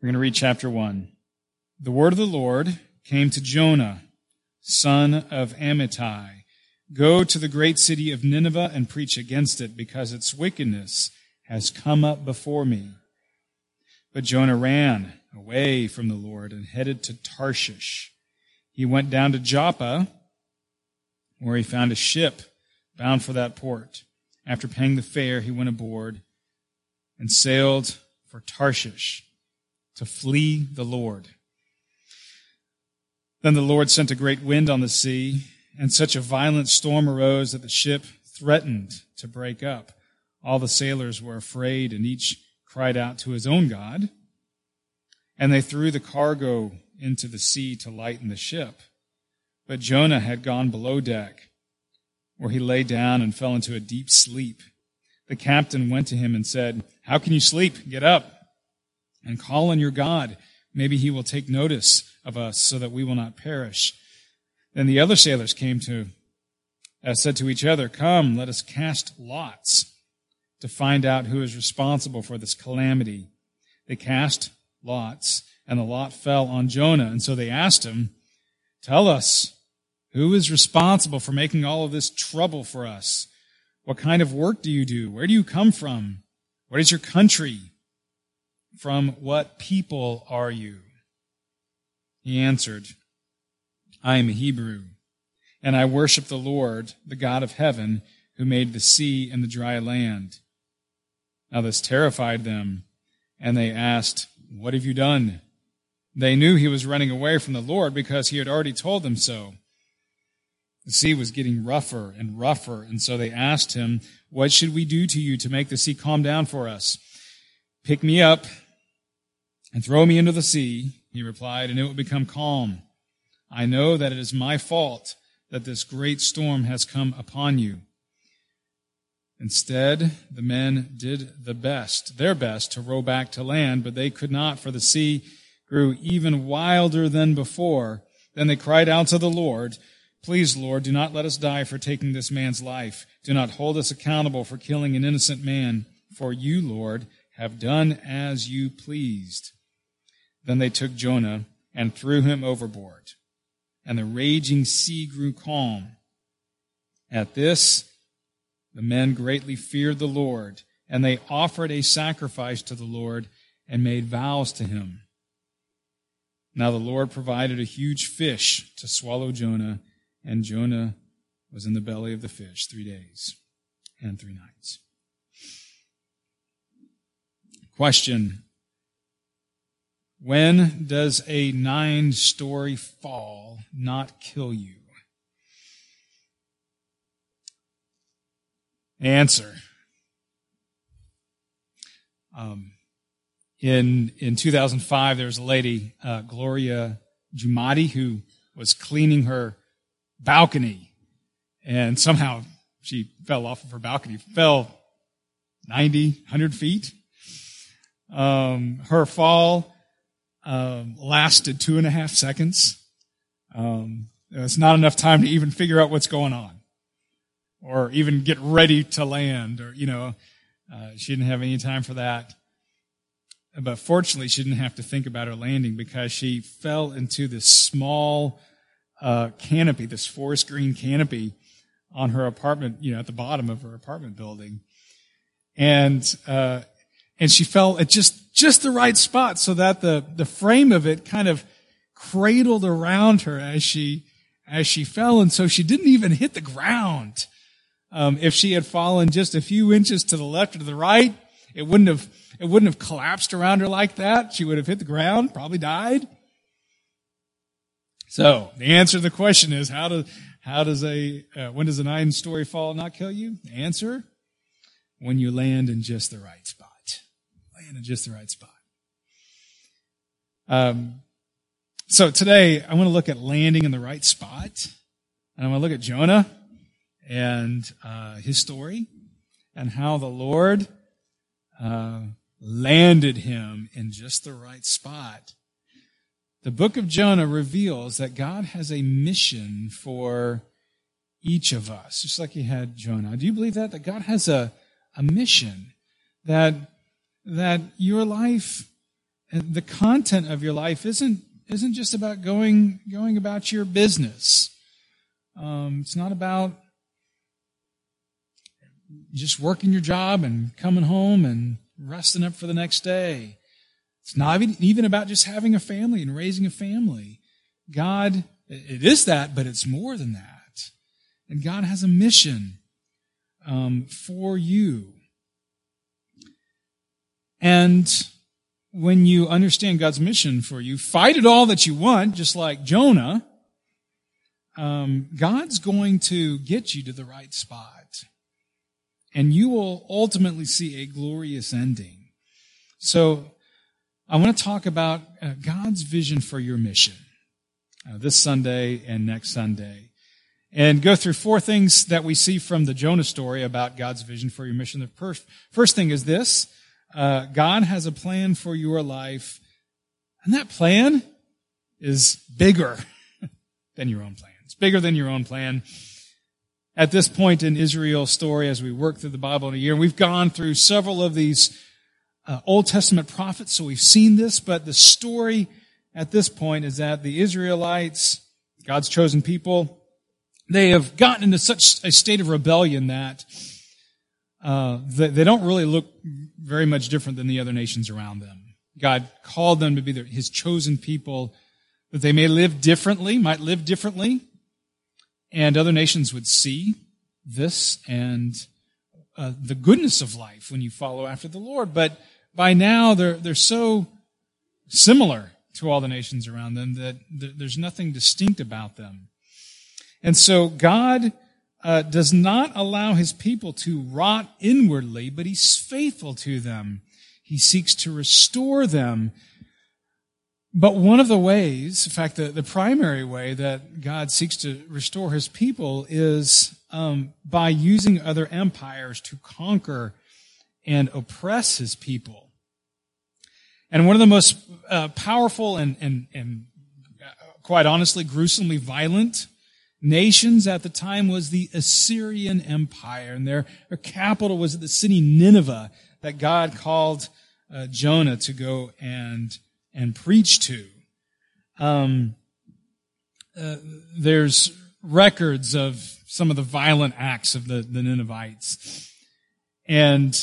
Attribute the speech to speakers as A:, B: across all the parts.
A: We're going to read chapter 1. The word of the Lord came to Jonah, son of Amittai. Go to the great city of Nineveh and preach against it, because its wickedness has come up before me. But Jonah ran away from the Lord and headed to Tarshish. He went down to Joppa, where he found a ship bound for that port. After paying the fare, he went aboard and sailed for Tarshish to flee the Lord. Then the Lord sent a great wind on the sea, and such a violent storm arose that the ship threatened to break up. All the sailors were afraid, and each cried out to his own God. And they threw the cargo into the sea to lighten the ship. But Jonah had gone below deck, where he lay down and fell into a deep sleep. The captain went to him and said, How can you sleep? Get up and call on your God. Maybe he will take notice of us so that we will not perish. Then the other sailors came to, uh, said to each other, Come, let us cast lots to find out who is responsible for this calamity. They cast lots, and the lot fell on Jonah. And so they asked him, Tell us, who is responsible for making all of this trouble for us? What kind of work do you do? Where do you come from? What is your country? From what people are you? He answered, I am a Hebrew, and I worship the Lord, the God of heaven, who made the sea and the dry land. Now this terrified them, and they asked, What have you done? They knew he was running away from the Lord because he had already told them so. The sea was getting rougher and rougher, and so they asked him, What should we do to you to make the sea calm down for us? Pick me up and throw me into the sea, he replied, and it will become calm. I know that it is my fault that this great storm has come upon you. Instead, the men did the best, their best, to row back to land, but they could not, for the sea grew even wilder than before. Then they cried out to the Lord, Please, Lord, do not let us die for taking this man's life. Do not hold us accountable for killing an innocent man, for you, Lord, have done as you pleased. Then they took Jonah and threw him overboard, and the raging sea grew calm. At this, the men greatly feared the Lord, and they offered a sacrifice to the Lord and made vows to him. Now the Lord provided a huge fish to swallow Jonah, and Jonah was in the belly of the fish three days and three nights. Question when does a nine story fall not kill you? Answer. Um, in in 2005, there was a lady, uh, Gloria Jumati, who was cleaning her balcony, and somehow she fell off of her balcony, fell 90, 100 feet. Um, her fall um, lasted two and a half seconds. Um, it's not enough time to even figure out what's going on or even get ready to land or, you know, uh, she didn't have any time for that. But fortunately, she didn't have to think about her landing because she fell into this small uh, canopy, this forest green canopy on her apartment, you know, at the bottom of her apartment building. And uh, and she fell at just, just the right spot so that the, the frame of it kind of cradled around her as she, as she fell. And so she didn't even hit the ground. Um, if she had fallen just a few inches to the left or to the right, it wouldn't have, it wouldn't have collapsed around her like that. She would have hit the ground, probably died. So the answer to the question is how does, how does a, uh, when does a nine story fall not kill you? Answer, when you land in just the right spot in just the right spot. Um, so today I want to look at landing in the right spot. And I'm going to look at Jonah and uh, his story and how the Lord uh, landed him in just the right spot. The book of Jonah reveals that God has a mission for each of us, just like he had Jonah. Do you believe that? That God has a, a mission that that your life And the content of your life isn't isn't just about going going about your business. Um, it's not about just working your job and coming home and resting up for the next day. It's not even about just having a family and raising a family. God, it is that, but it's more than that. And God has a mission um, for you. And when you understand God's mission for you, fight it all that you want, just like Jonah. Um, God's going to get you to the right spot. And you will ultimately see a glorious ending. So I want to talk about uh, God's vision for your mission uh, this Sunday and next Sunday. And go through four things that we see from the Jonah story about God's vision for your mission. The first, first thing is this uh, God has a plan for your life, and that plan is bigger than your own plan. It's bigger than your own plan. At this point in Israel's story, as we work through the Bible in a year, we've gone through several of these uh, Old Testament prophets, so we've seen this, but the story at this point is that the Israelites, God's chosen people, they have gotten into such a state of rebellion that uh, they, they, don't really look very much different than the other nations around them. God called them to be his chosen people, that they may live differently, might live differently, and other nations would see this and uh, the goodness of life when you follow after the Lord. But by now, they're, they're so similar to all the nations around them that there's nothing distinct about them. And so God uh, does not allow his people to rot inwardly, but he's faithful to them. He seeks to restore them. But one of the ways, in fact, the, the primary way that God seeks to restore his people is um, by using other empires to conquer and oppress his people. And one of the most uh, powerful and, and, and uh, quite honestly, gruesomely violent nations at the time was the Assyrian Empire. And their, their capital was the city Nineveh that God called uh, Jonah to go and, and preach to. Um, uh, there's records of some of the violent acts of the, the Ninevites. And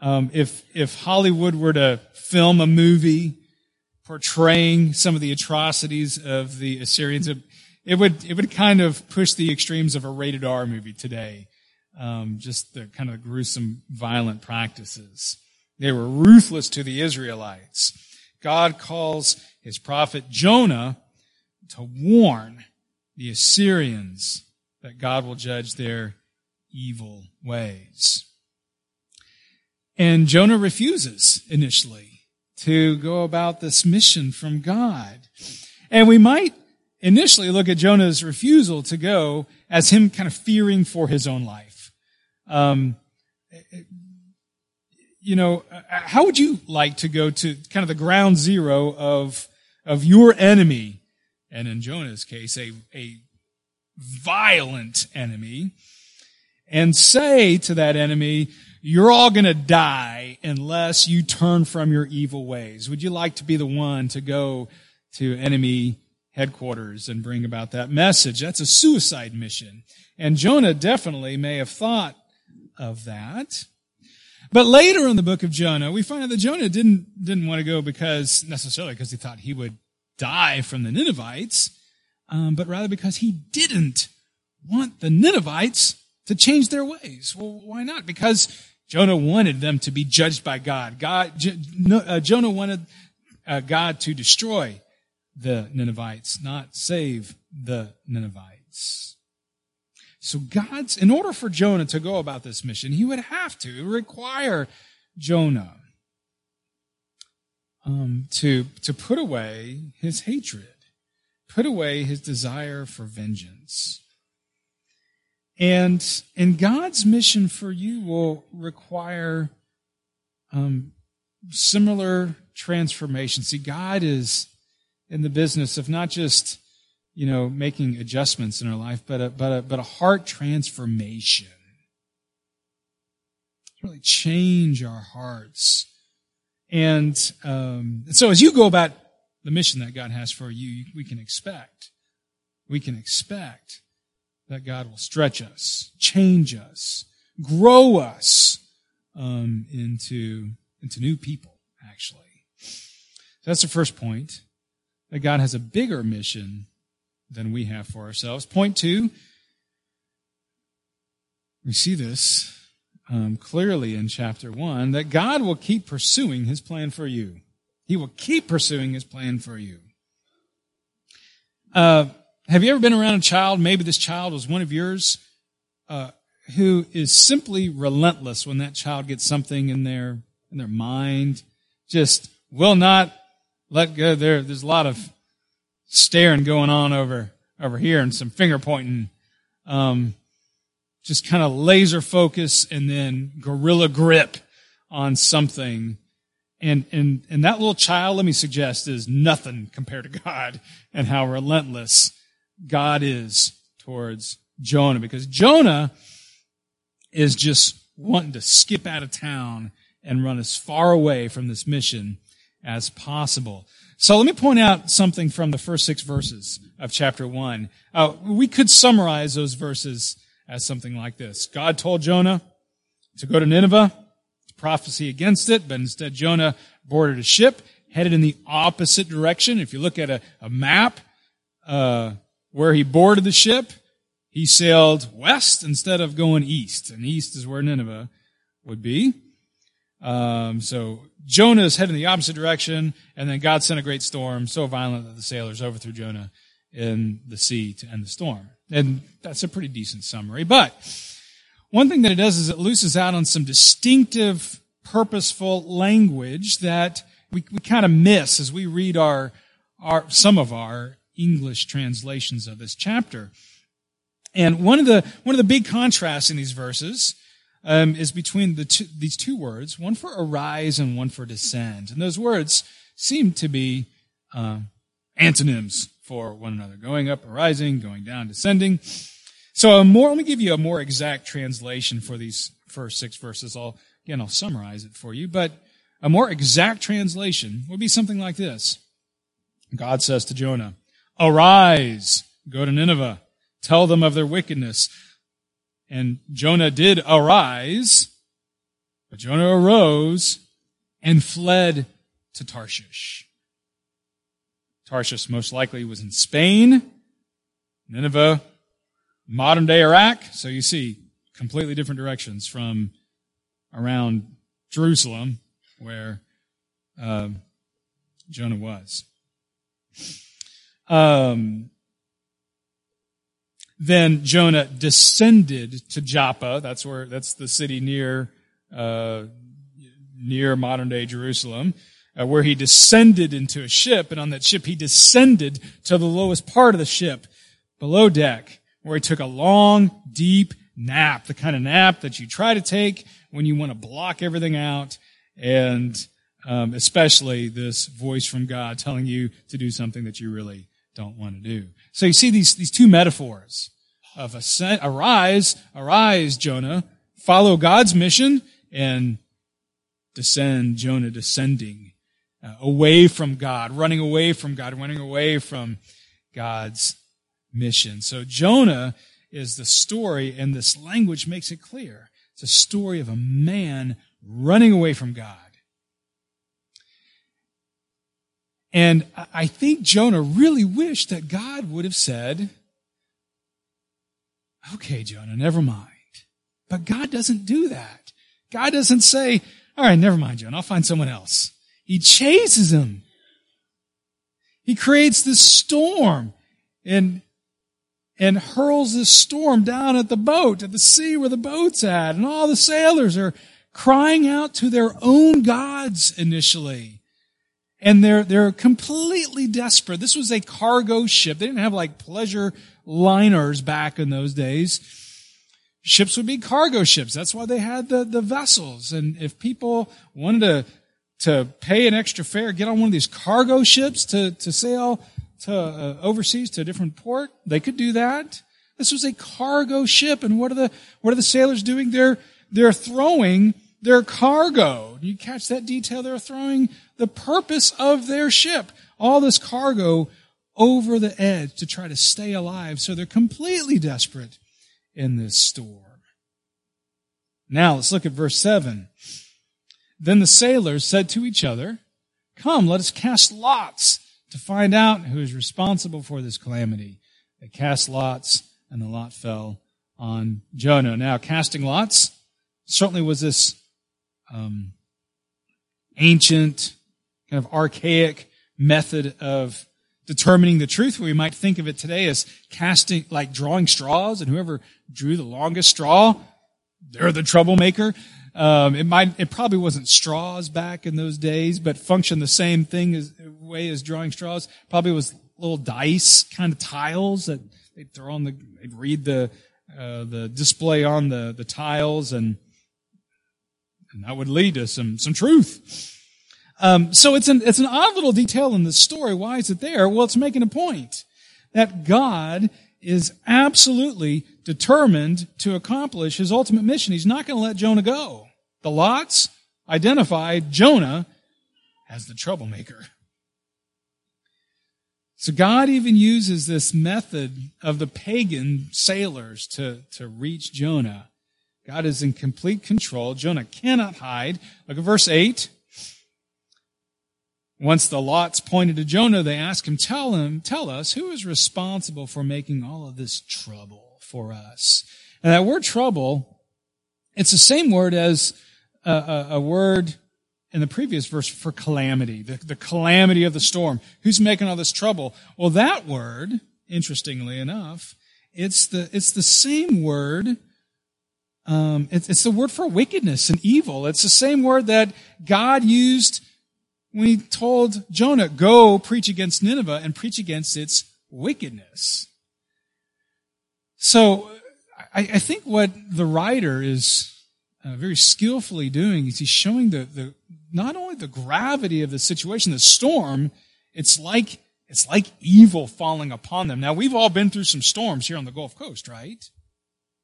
A: um, if if Hollywood were to film a movie portraying some of the atrocities of the Assyrians, it would it would kind of push the extremes of a rated R movie today. Um, just the kind of gruesome, violent practices. They were ruthless to the Israelites. God calls his prophet Jonah to warn the Assyrians that God will judge their evil ways. And Jonah refuses initially to go about this mission from God. And we might initially look at Jonah's refusal to go as him kind of fearing for his own life. Um, you know, how would you like to go to kind of the ground zero of, of your enemy? And in Jonah's case, a, a violent enemy and say to that enemy, you're all going to die unless you turn from your evil ways. Would you like to be the one to go to enemy headquarters and bring about that message? That's a suicide mission. And Jonah definitely may have thought of that. But later in the book of Jonah, we find out that Jonah didn't, didn't want to go because necessarily because he thought he would die from the Ninevites, um, but rather because he didn't want the Ninevites to change their ways. Well, why not? Because Jonah wanted them to be judged by God. God uh, Jonah wanted uh, God to destroy the Ninevites, not save the Ninevites. So God's, in order for Jonah to go about this mission, he would have to require Jonah um, to, to put away his hatred, put away his desire for vengeance. And, and God's mission for you will require um, similar transformation. See, God is in the business of not just, you know, making adjustments in our life, but a, but a, but a heart transformation. Really change our hearts And um, so as you go about the mission that God has for you, we can expect, we can expect that God will stretch us, change us, grow us um, into into new people. Actually, so that's the first point. That God has a bigger mission than we have for ourselves. Point two, we see this um, clearly in chapter one that God will keep pursuing His plan for you. He will keep pursuing His plan for you. Uh, have you ever been around a child? Maybe this child was one of yours, uh, who is simply relentless when that child gets something in their in their mind, just will not let go. There, there's a lot of staring going on over over here and some finger pointing. Um, just kind of laser focus and then gorilla grip on something. And, and, and that little child, let me suggest, is nothing compared to God and how relentless God is towards Jonah because Jonah is just wanting to skip out of town and run as far away from this mission as possible. So let me point out something from the first six verses of chapter one. Uh, we could summarize those verses as something like this. God told Jonah to go to Nineveh, to prophecy against it, but instead Jonah boarded a ship, headed in the opposite direction. If you look at a, a map, uh, where he boarded the ship, he sailed west instead of going east, and east is where Nineveh would be. Um, so Jonah is heading the opposite direction, and then God sent a great storm, so violent that the sailors overthrew Jonah in the sea to end the storm. And that's a pretty decent summary. But one thing that it does is it looses out on some distinctive, purposeful language that we, we kind of miss as we read our, our, some of our English translations of this chapter. And one of the, one of the big contrasts in these verses um, is between the two, these two words, one for arise and one for descend. And those words seem to be uh, antonyms for one another, going up, arising, going down, descending. So a more, let me give you a more exact translation for these first six verses. I'll, again, I'll summarize it for you, but a more exact translation would be something like this. God says to Jonah, Arise, go to Nineveh, tell them of their wickedness. And Jonah did arise, but Jonah arose and fled to Tarshish. Tarshish most likely was in Spain, Nineveh, modern day Iraq. So you see completely different directions from around Jerusalem where uh, Jonah was. Um, then Jonah descended to Joppa. That's where, that's the city near, uh, near modern day Jerusalem, uh, where he descended into a ship. And on that ship, he descended to the lowest part of the ship, below deck, where he took a long, deep nap, the kind of nap that you try to take when you want to block everything out. And, um, especially this voice from God telling you to do something that you really don't want to do. So you see these, these two metaphors of ascent, arise, arise, Jonah, follow God's mission, and descend, Jonah descending uh, away from God, running away from God, running away from God's mission. So Jonah is the story, and this language makes it clear. It's a story of a man running away from God. And I think Jonah really wished that God would have said, okay, Jonah, never mind. But God doesn't do that. God doesn't say, all right, never mind, Jonah, I'll find someone else. He chases him. He creates this storm and, and hurls this storm down at the boat, at the sea where the boat's at. And all the sailors are crying out to their own gods initially and they're, they're completely desperate. This was a cargo ship. They didn't have like pleasure liners back in those days. Ships would be cargo ships. That's why they had the, the vessels. And if people wanted to, to pay an extra fare, get on one of these cargo ships to, to sail to uh, overseas to a different port, they could do that. This was a cargo ship. And what are the, what are the sailors doing? They're, they're throwing their cargo. Do you catch that detail? They're throwing the purpose of their ship, all this cargo over the edge to try to stay alive. So they're completely desperate in this storm. Now let's look at verse 7. Then the sailors said to each other, Come, let us cast lots to find out who is responsible for this calamity. They cast lots, and the lot fell on Jonah. Now, casting lots certainly was this um, ancient, kind of archaic method of determining the truth. We might think of it today as casting, like drawing straws, and whoever drew the longest straw, they're the troublemaker. Um, it might, it probably wasn't straws back in those days, but functioned the same thing as way as drawing straws. Probably was little dice kind of tiles that they'd throw on the, they'd read the, uh, the display on the, the tiles and, and that would lead to some, some truth. Um, so it's an, it's an odd little detail in the story. Why is it there? Well, it's making a point that God is absolutely determined to accomplish his ultimate mission. He's not going to let Jonah go. The lots identified Jonah as the troublemaker. So God even uses this method of the pagan sailors to, to reach Jonah. God is in complete control. Jonah cannot hide. Look at verse 8. Once the lots pointed to Jonah, they asked him, tell him, tell us who is responsible for making all of this trouble for us. And that word trouble, it's the same word as a, a, a word in the previous verse for calamity, the, the calamity of the storm. Who's making all this trouble? Well, that word, interestingly enough, it's the, it's the same word um, it's, it's, the word for wickedness and evil. It's the same word that God used when he told Jonah, go preach against Nineveh and preach against its wickedness. So I, I think what the writer is uh, very skillfully doing is he's showing the, the, not only the gravity of the situation, the storm, it's like, it's like evil falling upon them. Now we've all been through some storms here on the Gulf Coast, right?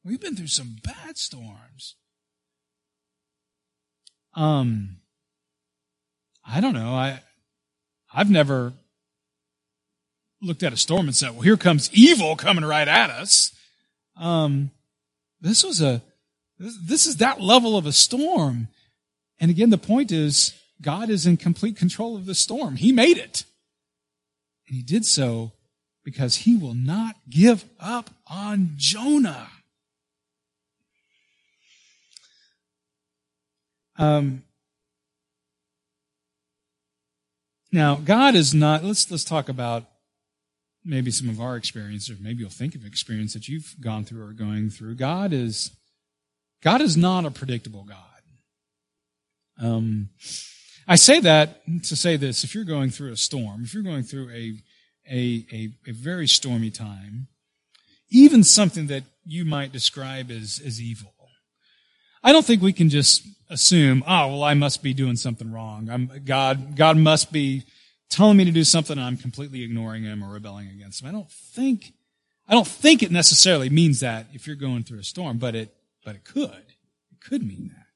A: We've been through some bad storms. Um, I don't know. I, I've never looked at a storm and said, well, here comes evil coming right at us. Um, this was a, this, this is that level of a storm. And again, the point is God is in complete control of the storm. He made it. And he did so because he will not give up on Jonah. Um, Now, God is not, let's, let's talk about maybe some of our experience, or maybe you'll think of experience that you've gone through or going through. God is, God is not a predictable God. Um, I say that to say this, if you're going through a storm, if you're going through a, a, a, a very stormy time, even something that you might describe as, as evil, I don't think we can just assume, oh, well, I must be doing something wrong. I'm, God, God must be telling me to do something and I'm completely ignoring him or rebelling against him. I don't think, I don't think it necessarily means that if you're going through a storm, but it, but it could. It could mean that.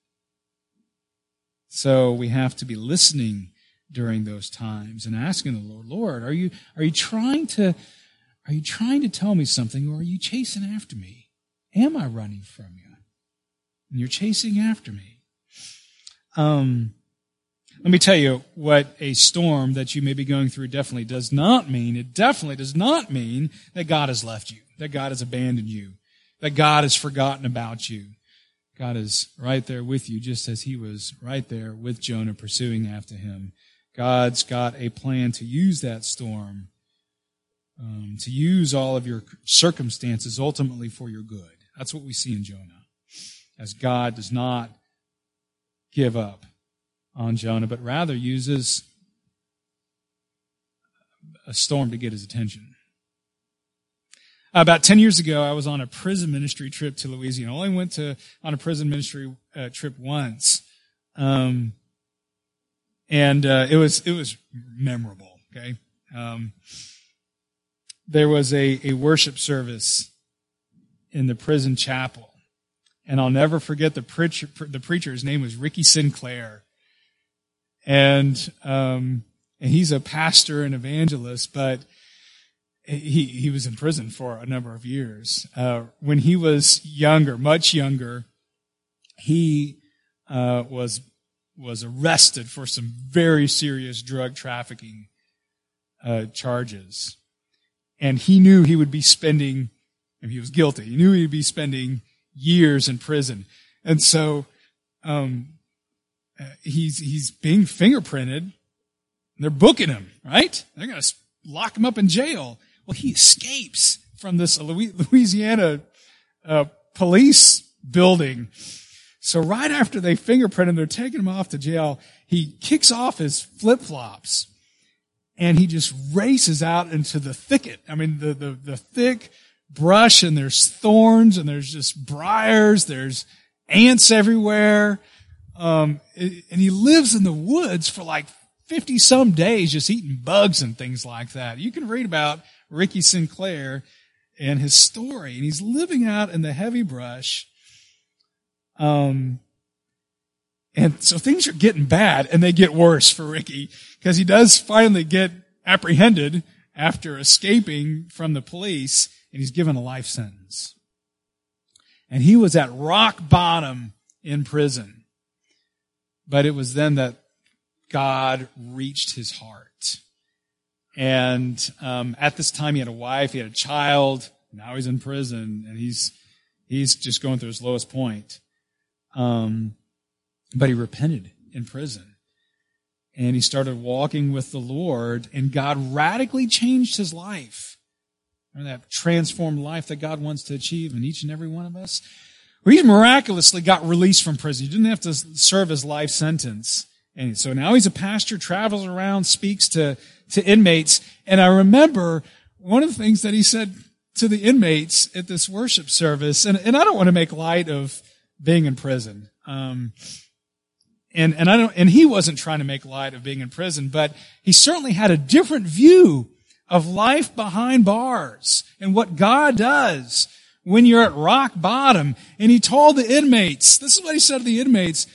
A: So we have to be listening during those times and asking the Lord, Lord, are you, are you trying to, are you trying to tell me something or are you chasing after me? Am I running from you? And you're chasing after me. Um, let me tell you what a storm that you may be going through definitely does not mean. It definitely does not mean that God has left you, that God has abandoned you, that God has forgotten about you. God is right there with you, just as he was right there with Jonah pursuing after him. God's got a plan to use that storm, um, to use all of your circumstances ultimately for your good. That's what we see in Jonah. As God does not give up on Jonah, but rather uses a storm to get his attention. About 10 years ago, I was on a prison ministry trip to Louisiana. I only went to, on a prison ministry uh, trip once. Um, and, uh, it was, it was memorable. Okay. Um, there was a, a worship service in the prison chapel And I'll never forget the preacher, the preacher, his name was Ricky Sinclair. And, um, and he's a pastor and evangelist, but he, he was in prison for a number of years. Uh, when he was younger, much younger, he, uh, was, was arrested for some very serious drug trafficking, uh, charges. And he knew he would be spending, if he was guilty, he knew he'd be spending years in prison. And so, um, he's, he's being fingerprinted. They're booking him, right? They're going to lock him up in jail. Well, he escapes from this Louisiana uh, police building. So right after they fingerprint him, they're taking him off to jail. He kicks off his flip flops and he just races out into the thicket. I mean, the, the, the thick brush and there's thorns and there's just briars. There's ants everywhere. Um, and he lives in the woods for like 50 some days just eating bugs and things like that. You can read about Ricky Sinclair and his story and he's living out in the heavy brush. Um, and so things are getting bad and they get worse for Ricky because he does finally get apprehended after escaping from the police and he's given a life sentence. And he was at rock bottom in prison. But it was then that God reached his heart. And um, at this time, he had a wife, he had a child. Now he's in prison, and he's he's just going through his lowest point. Um, but he repented in prison, and he started walking with the Lord, and God radically changed his life. Remember that transformed life that God wants to achieve in each and every one of us. Well, he miraculously got released from prison. He didn't have to serve his life sentence. And so now he's a pastor, travels around, speaks to, to inmates. And I remember one of the things that he said to the inmates at this worship service, and, and I don't want to make light of being in prison. Um, and, and I don't, and he wasn't trying to make light of being in prison, but he certainly had a different view of life behind bars and what God does when you're at rock bottom. And he told the inmates, this is what he said to the inmates,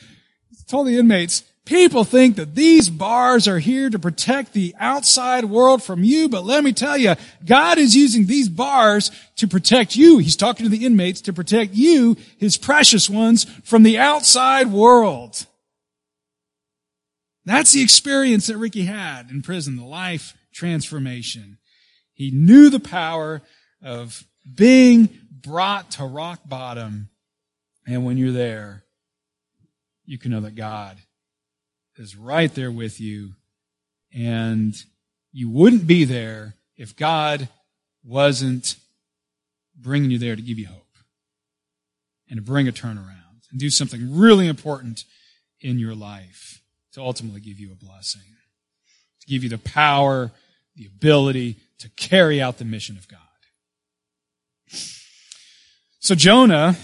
A: he told the inmates, People think that these bars are here to protect the outside world from you, but let me tell you, God is using these bars to protect you. He's talking to the inmates to protect you, His precious ones, from the outside world. That's the experience that Ricky had in prison, the life transformation. He knew the power of being brought to rock bottom. And when you're there, you can know that God is right there with you. And you wouldn't be there if God wasn't bringing you there to give you hope and to bring a turnaround and do something really important in your life to ultimately give you a blessing, to give you the power, the ability to carry out the mission of God. So Jonah,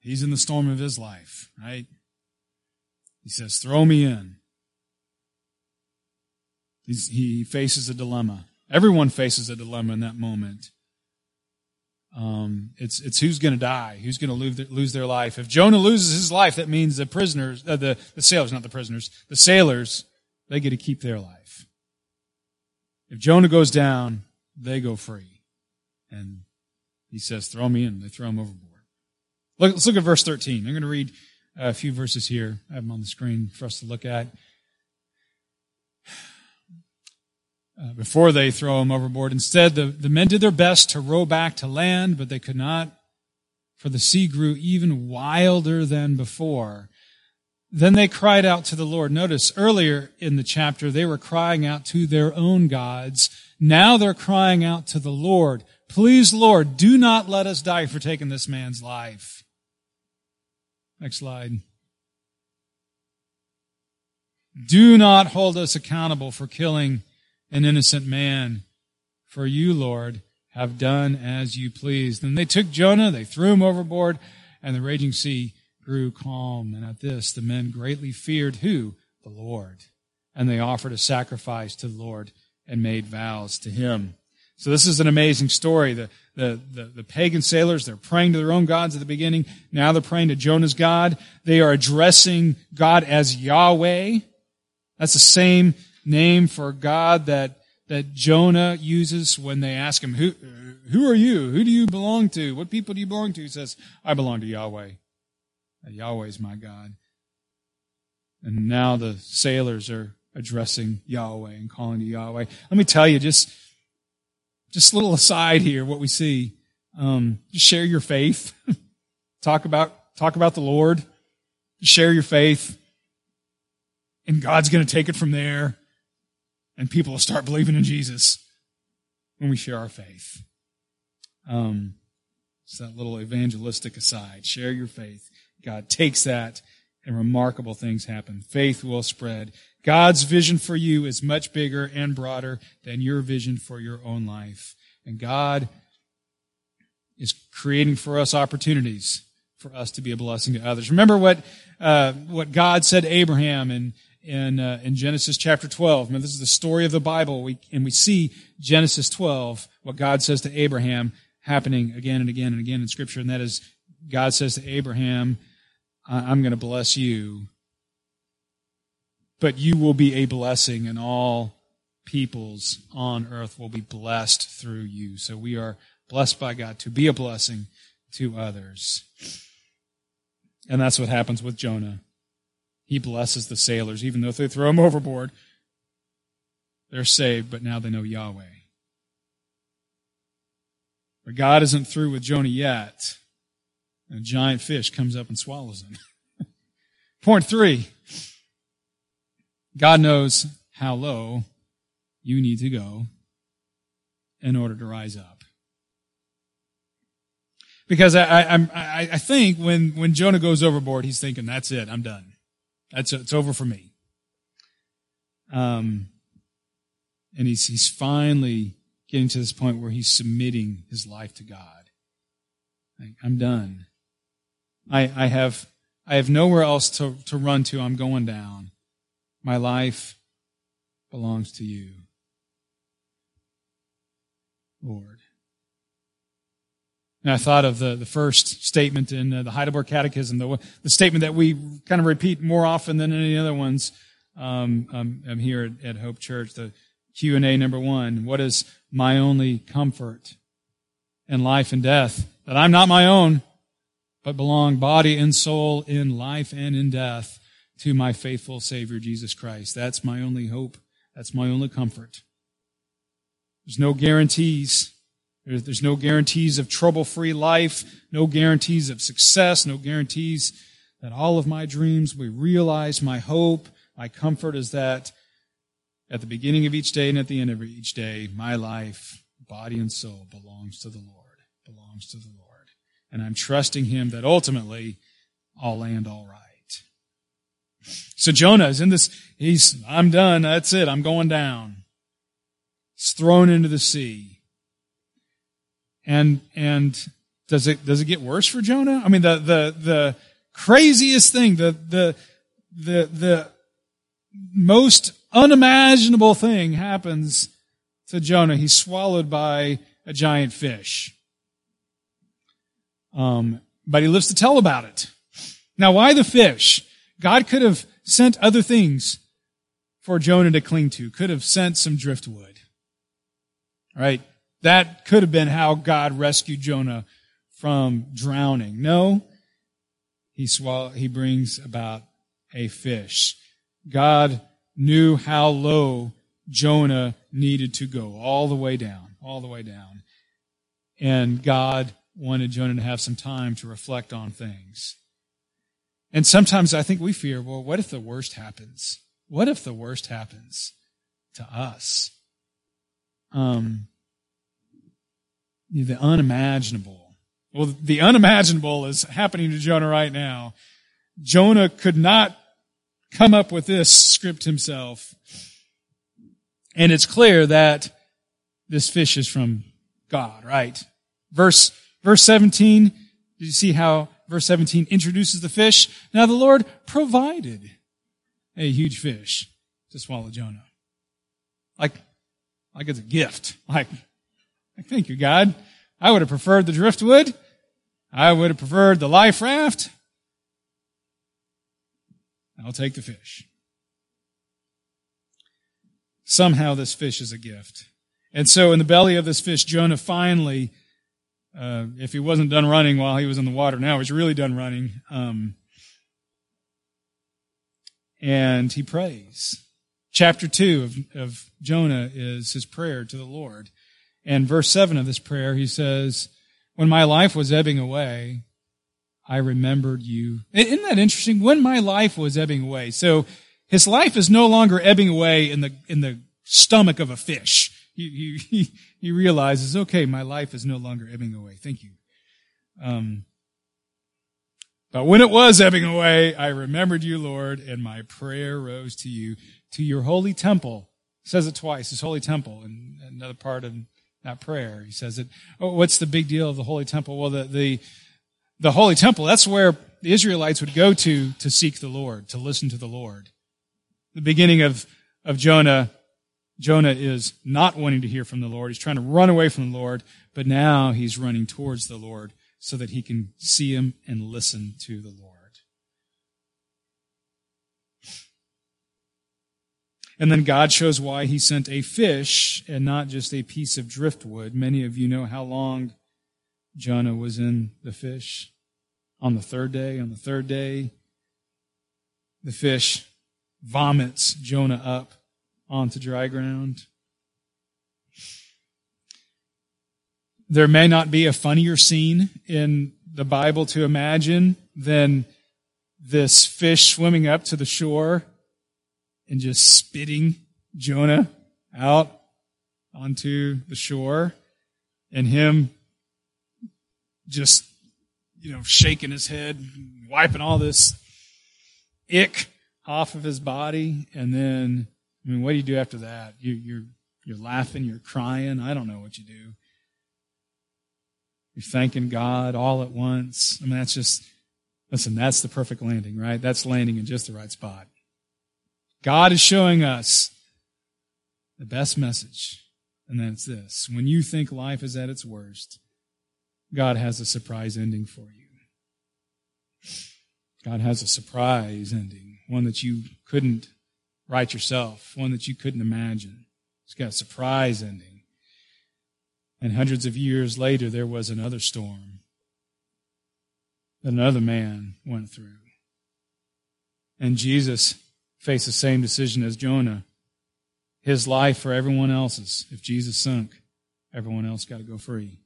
A: he's in the storm of his life, right? He says, throw me in. He's, he faces a dilemma. Everyone faces a dilemma in that moment. Um, it's, it's who's going to die, who's going to lose, lose their life. If Jonah loses his life, that means the prisoners, uh, the, the sailors, not the prisoners, the sailors, they get to keep their life. If Jonah goes down, they go free. And he says, throw me in. They throw him overboard. Look, let's look at verse 13. I'm going to read a few verses here. I have them on the screen for us to look at. Uh, before they throw him overboard. Instead, the, the men did their best to row back to land, but they could not, for the sea grew even wilder than before. Then they cried out to the Lord. Notice earlier in the chapter, they were crying out to their own gods. Now they're crying out to the Lord. Please, Lord, do not let us die for taking this man's life. Next slide. Do not hold us accountable for killing an innocent man, for you, Lord, have done as you pleased. Then they took Jonah, they threw him overboard, and the raging sea grew calm. And at this, the men greatly feared who? The Lord. And they offered a sacrifice to the Lord and made vows to him. So this is an amazing story. The, the, the, the, pagan sailors, they're praying to their own gods at the beginning. Now they're praying to Jonah's God. They are addressing God as Yahweh. That's the same name for God that, that Jonah uses when they ask him, who, who are you? Who do you belong to? What people do you belong to? He says, I belong to Yahweh. Yahweh is my God. And now the sailors are addressing Yahweh and calling to Yahweh. Let me tell you, just, just a little aside here, what we see. Um, just share your faith. talk about, talk about the Lord. Share your faith. And God's going to take it from there. And people will start believing in Jesus when we share our faith. Um, it's that little evangelistic aside. Share your faith. God takes that and remarkable things happen. Faith will spread. God's vision for you is much bigger and broader than your vision for your own life. And God is creating for us opportunities for us to be a blessing to others. Remember what uh, what God said to Abraham in in uh, in Genesis chapter 12. Now, this is the story of the Bible, we, and we see Genesis 12, what God says to Abraham happening again and again and again in Scripture, and that is God says to Abraham, I'm going to bless you, but you will be a blessing, and all peoples on earth will be blessed through you. So we are blessed by God to be a blessing to others. And that's what happens with Jonah. He blesses the sailors, even though if they throw him overboard, they're saved, but now they know Yahweh. But God isn't through with Jonah yet and a giant fish comes up and swallows him. Point three God knows how low you need to go in order to rise up. Because I, I, I, I think when, when Jonah goes overboard, he's thinking, that's it, I'm done. That's it's over for me. Um, and he's, he's finally getting to this point where he's submitting his life to God. Like, I'm done. I, I have I have nowhere else to, to run to. I'm going down. My life belongs to you, Lord. And I thought of the, the first statement in uh, the Heidelberg Catechism, the, the statement that we kind of repeat more often than any other ones um, um, I'm here at, at Hope Church. The Q&A number one, what is my only comfort in life and death? That I'm not my own, but belong body and soul in life and in death to my faithful Savior, Jesus Christ. That's my only hope. That's my only comfort. There's no guarantees. There's no guarantees of trouble-free life, no guarantees of success, no guarantees that all of my dreams will be realized. My hope, my comfort is that at the beginning of each day and at the end of each day, my life, body and soul belongs to the Lord, belongs to the Lord. And I'm trusting him that ultimately I'll land all right. So Jonah is in this, he's, I'm done. That's it. I'm going down. He's thrown into the sea. And, and does it, does it get worse for Jonah? I mean, the, the, the craziest thing, the, the, the, the most unimaginable thing happens to Jonah. He's swallowed by a giant fish. Um, but he lives to tell about it. Now, why the fish? God could have sent other things for Jonah to cling to, could have sent some driftwood. Right? That could have been how God rescued Jonah from drowning. No, he swallow, he brings about a fish. God knew how low Jonah needed to go, all the way down, all the way down. And God wanted Jonah to have some time to reflect on things. And sometimes I think we fear, well, what if the worst happens? What if the worst happens to us? Um, the unimaginable. Well, the unimaginable is happening to Jonah right now. Jonah could not come up with this script himself. And it's clear that this fish is from God, right? Verse Verse 17, did you see how verse 17 introduces the fish? Now the Lord provided a huge fish to swallow Jonah. Like, like it's a gift. Like, Thank you, God. I would have preferred the driftwood. I would have preferred the life raft. I'll take the fish. Somehow this fish is a gift. And so in the belly of this fish, Jonah finally, uh, if he wasn't done running while he was in the water, now he's really done running. Um, and he prays. Chapter 2 of, of Jonah is his prayer to the Lord. And verse 7 of this prayer, he says, When my life was ebbing away, I remembered you. Isn't that interesting? When my life was ebbing away. So his life is no longer ebbing away in the, in the stomach of a fish. He, he, he realizes, okay, my life is no longer ebbing away. Thank you. Um, but when it was ebbing away, I remembered you, Lord, and my prayer rose to you, to your holy temple. He says it twice, his holy temple, and another part of that prayer. He says it. Oh, what's the big deal of the holy temple? Well, the, the, the holy temple, that's where the Israelites would go to to seek the Lord, to listen to the Lord. The beginning of, of Jonah, Jonah is not wanting to hear from the Lord. He's trying to run away from the Lord, but now he's running towards the Lord so that he can see him and listen to the Lord. And then God shows why he sent a fish and not just a piece of driftwood. Many of you know how long Jonah was in the fish. On the third day, on the third day, the fish vomits Jonah up onto dry ground. There may not be a funnier scene in the Bible to imagine than this fish swimming up to the shore and just spitting Jonah out onto the shore and him just, you know, shaking his head, wiping all this ick off of his body. And then, I mean, what do you do after that? You, you're, you're laughing, you're crying. I don't know what you do. You're thanking God all at once. I mean, that's just, listen, that's the perfect landing, right? That's landing in just the right spot. God is showing us the best message, and that's this. When you think life is at its worst, God has a surprise ending for you. God has a surprise ending, one that you couldn't write yourself, one that you couldn't imagine. It's got a surprise ending. And hundreds of years later, there was another storm that another man went through. And Jesus faced the same decision as Jonah. His life for everyone else's. If Jesus sunk, everyone else got to go free.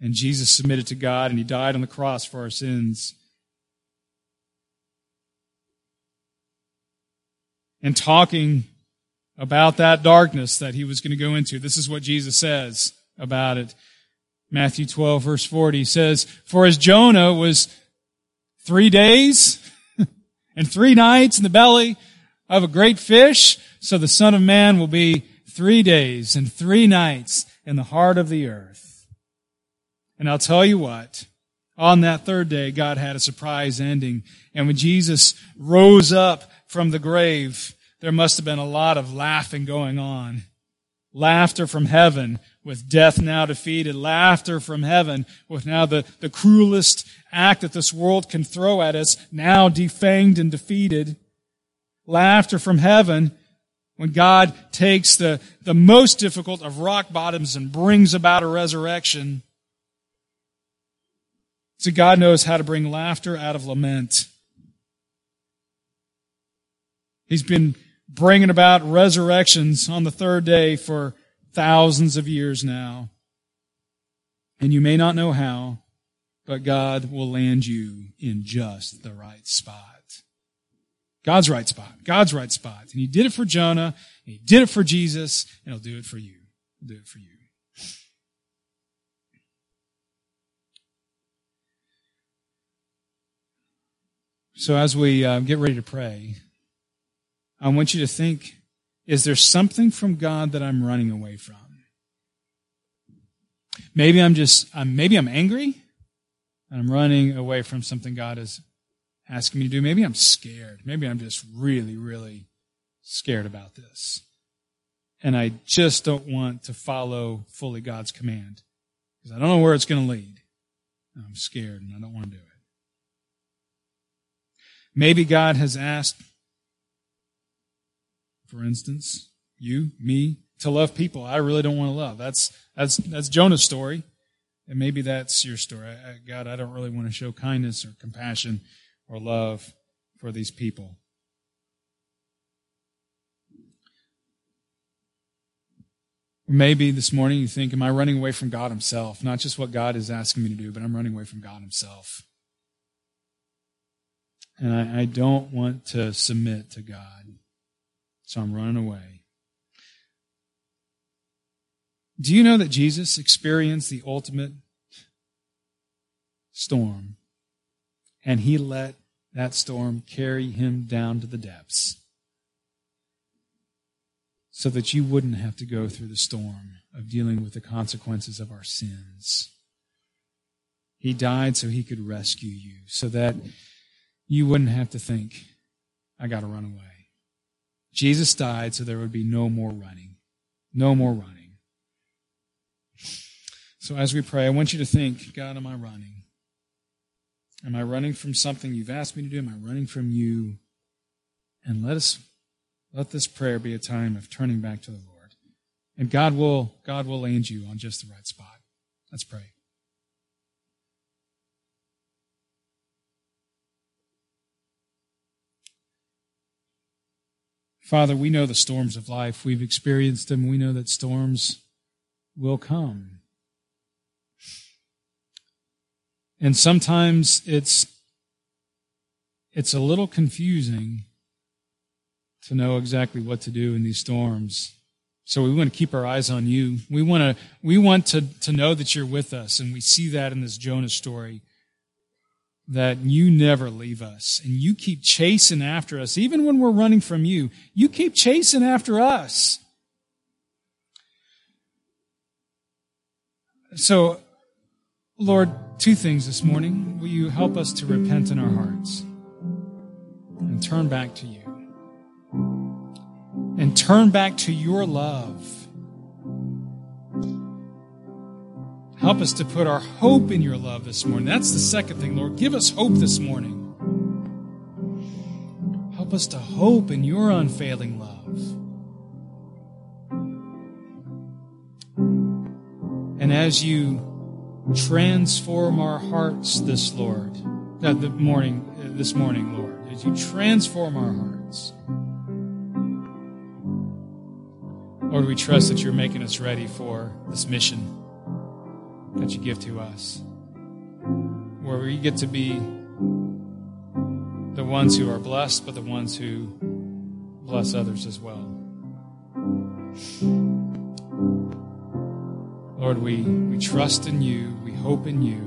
A: And Jesus submitted to God and he died on the cross for our sins. And talking about that darkness that he was going to go into, this is what Jesus says about it. Matthew 12 verse 40 says, For as Jonah was three days and three nights in the belly of a great fish, so the Son of Man will be three days and three nights in the heart of the earth. And I'll tell you what, on that third day, God had a surprise ending. And when Jesus rose up from the grave, there must have been a lot of laughing going on. Laughter from heaven with death now defeated. Laughter from heaven with now the, the cruelest act that this world can throw at us now defanged and defeated. Laughter from heaven when God takes the, the most difficult of rock bottoms and brings about a resurrection. So God knows how to bring laughter out of lament. He's been bringing about resurrections on the third day for thousands of years now. And you may not know how, but God will land you in just the right spot. God's right spot. God's right spot. And He did it for Jonah, and He did it for Jesus, and He'll do it for you. He'll do it for you. So as we uh, get ready to pray, I want you to think, is there something from God that I'm running away from? Maybe I'm just, maybe I'm angry and I'm running away from something God is asking me to do. Maybe I'm scared. Maybe I'm just really, really scared about this. and I just don't want to follow fully God's command because I don't know where it's going to lead. I'm scared and I don't want to do it. Maybe God has asked, for instance, you, me, to love people I really don't want to love. That's, that's, that's Jonah's story. And maybe that's your story. I, God, I don't really want to show kindness or compassion or love for these people. Maybe this morning you think, Am I running away from God Himself? Not just what God is asking me to do, but I'm running away from God Himself. And I, I don't want to submit to God. So I'm running away. Do you know that Jesus experienced the ultimate storm and he let that storm carry him down to the depths? so that you wouldn't have to go through the storm of dealing with the consequences of our sins. He died so he could rescue you, so that you wouldn't have to think, I got to run away. Jesus died so there would be no more running. No more running. So as we pray, I want you to think, God, am I running? Am I running from something you've asked me to do? Am I running from you? And let us let this prayer be a time of turning back to the Lord. And God will, God will land you on just the right spot. Let's pray. Father, we know the storms of life. We've experienced them. We know that storms will come. And sometimes it's, it's a little confusing to know exactly what to do in these storms. So we want to keep our eyes on you. We want to, we want to, to know that you're with us. And we see that in this Jonah story that you never leave us and you keep chasing after us. Even when we're running from you, you keep chasing after us. So, Lord, two things this morning. Will you help us to repent in our hearts and turn back to you? and turn back to your love. Help us to put our hope in your love this morning. That's the second thing, Lord. Give us hope this morning. Help us to hope in your unfailing love. And as you transform our hearts this Lord, uh, the morning, uh, this morning, Lord, as you transform our hearts, Lord, we trust that you're making us ready for this mission that you give to us, where we get to be the ones who are blessed, but the ones who bless others as well. Lord, we, we trust in you, we hope in you.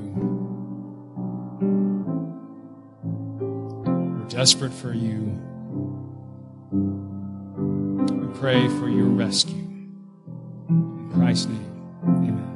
A: We're desperate for you We pray for your rescue. In Christ's name, amen.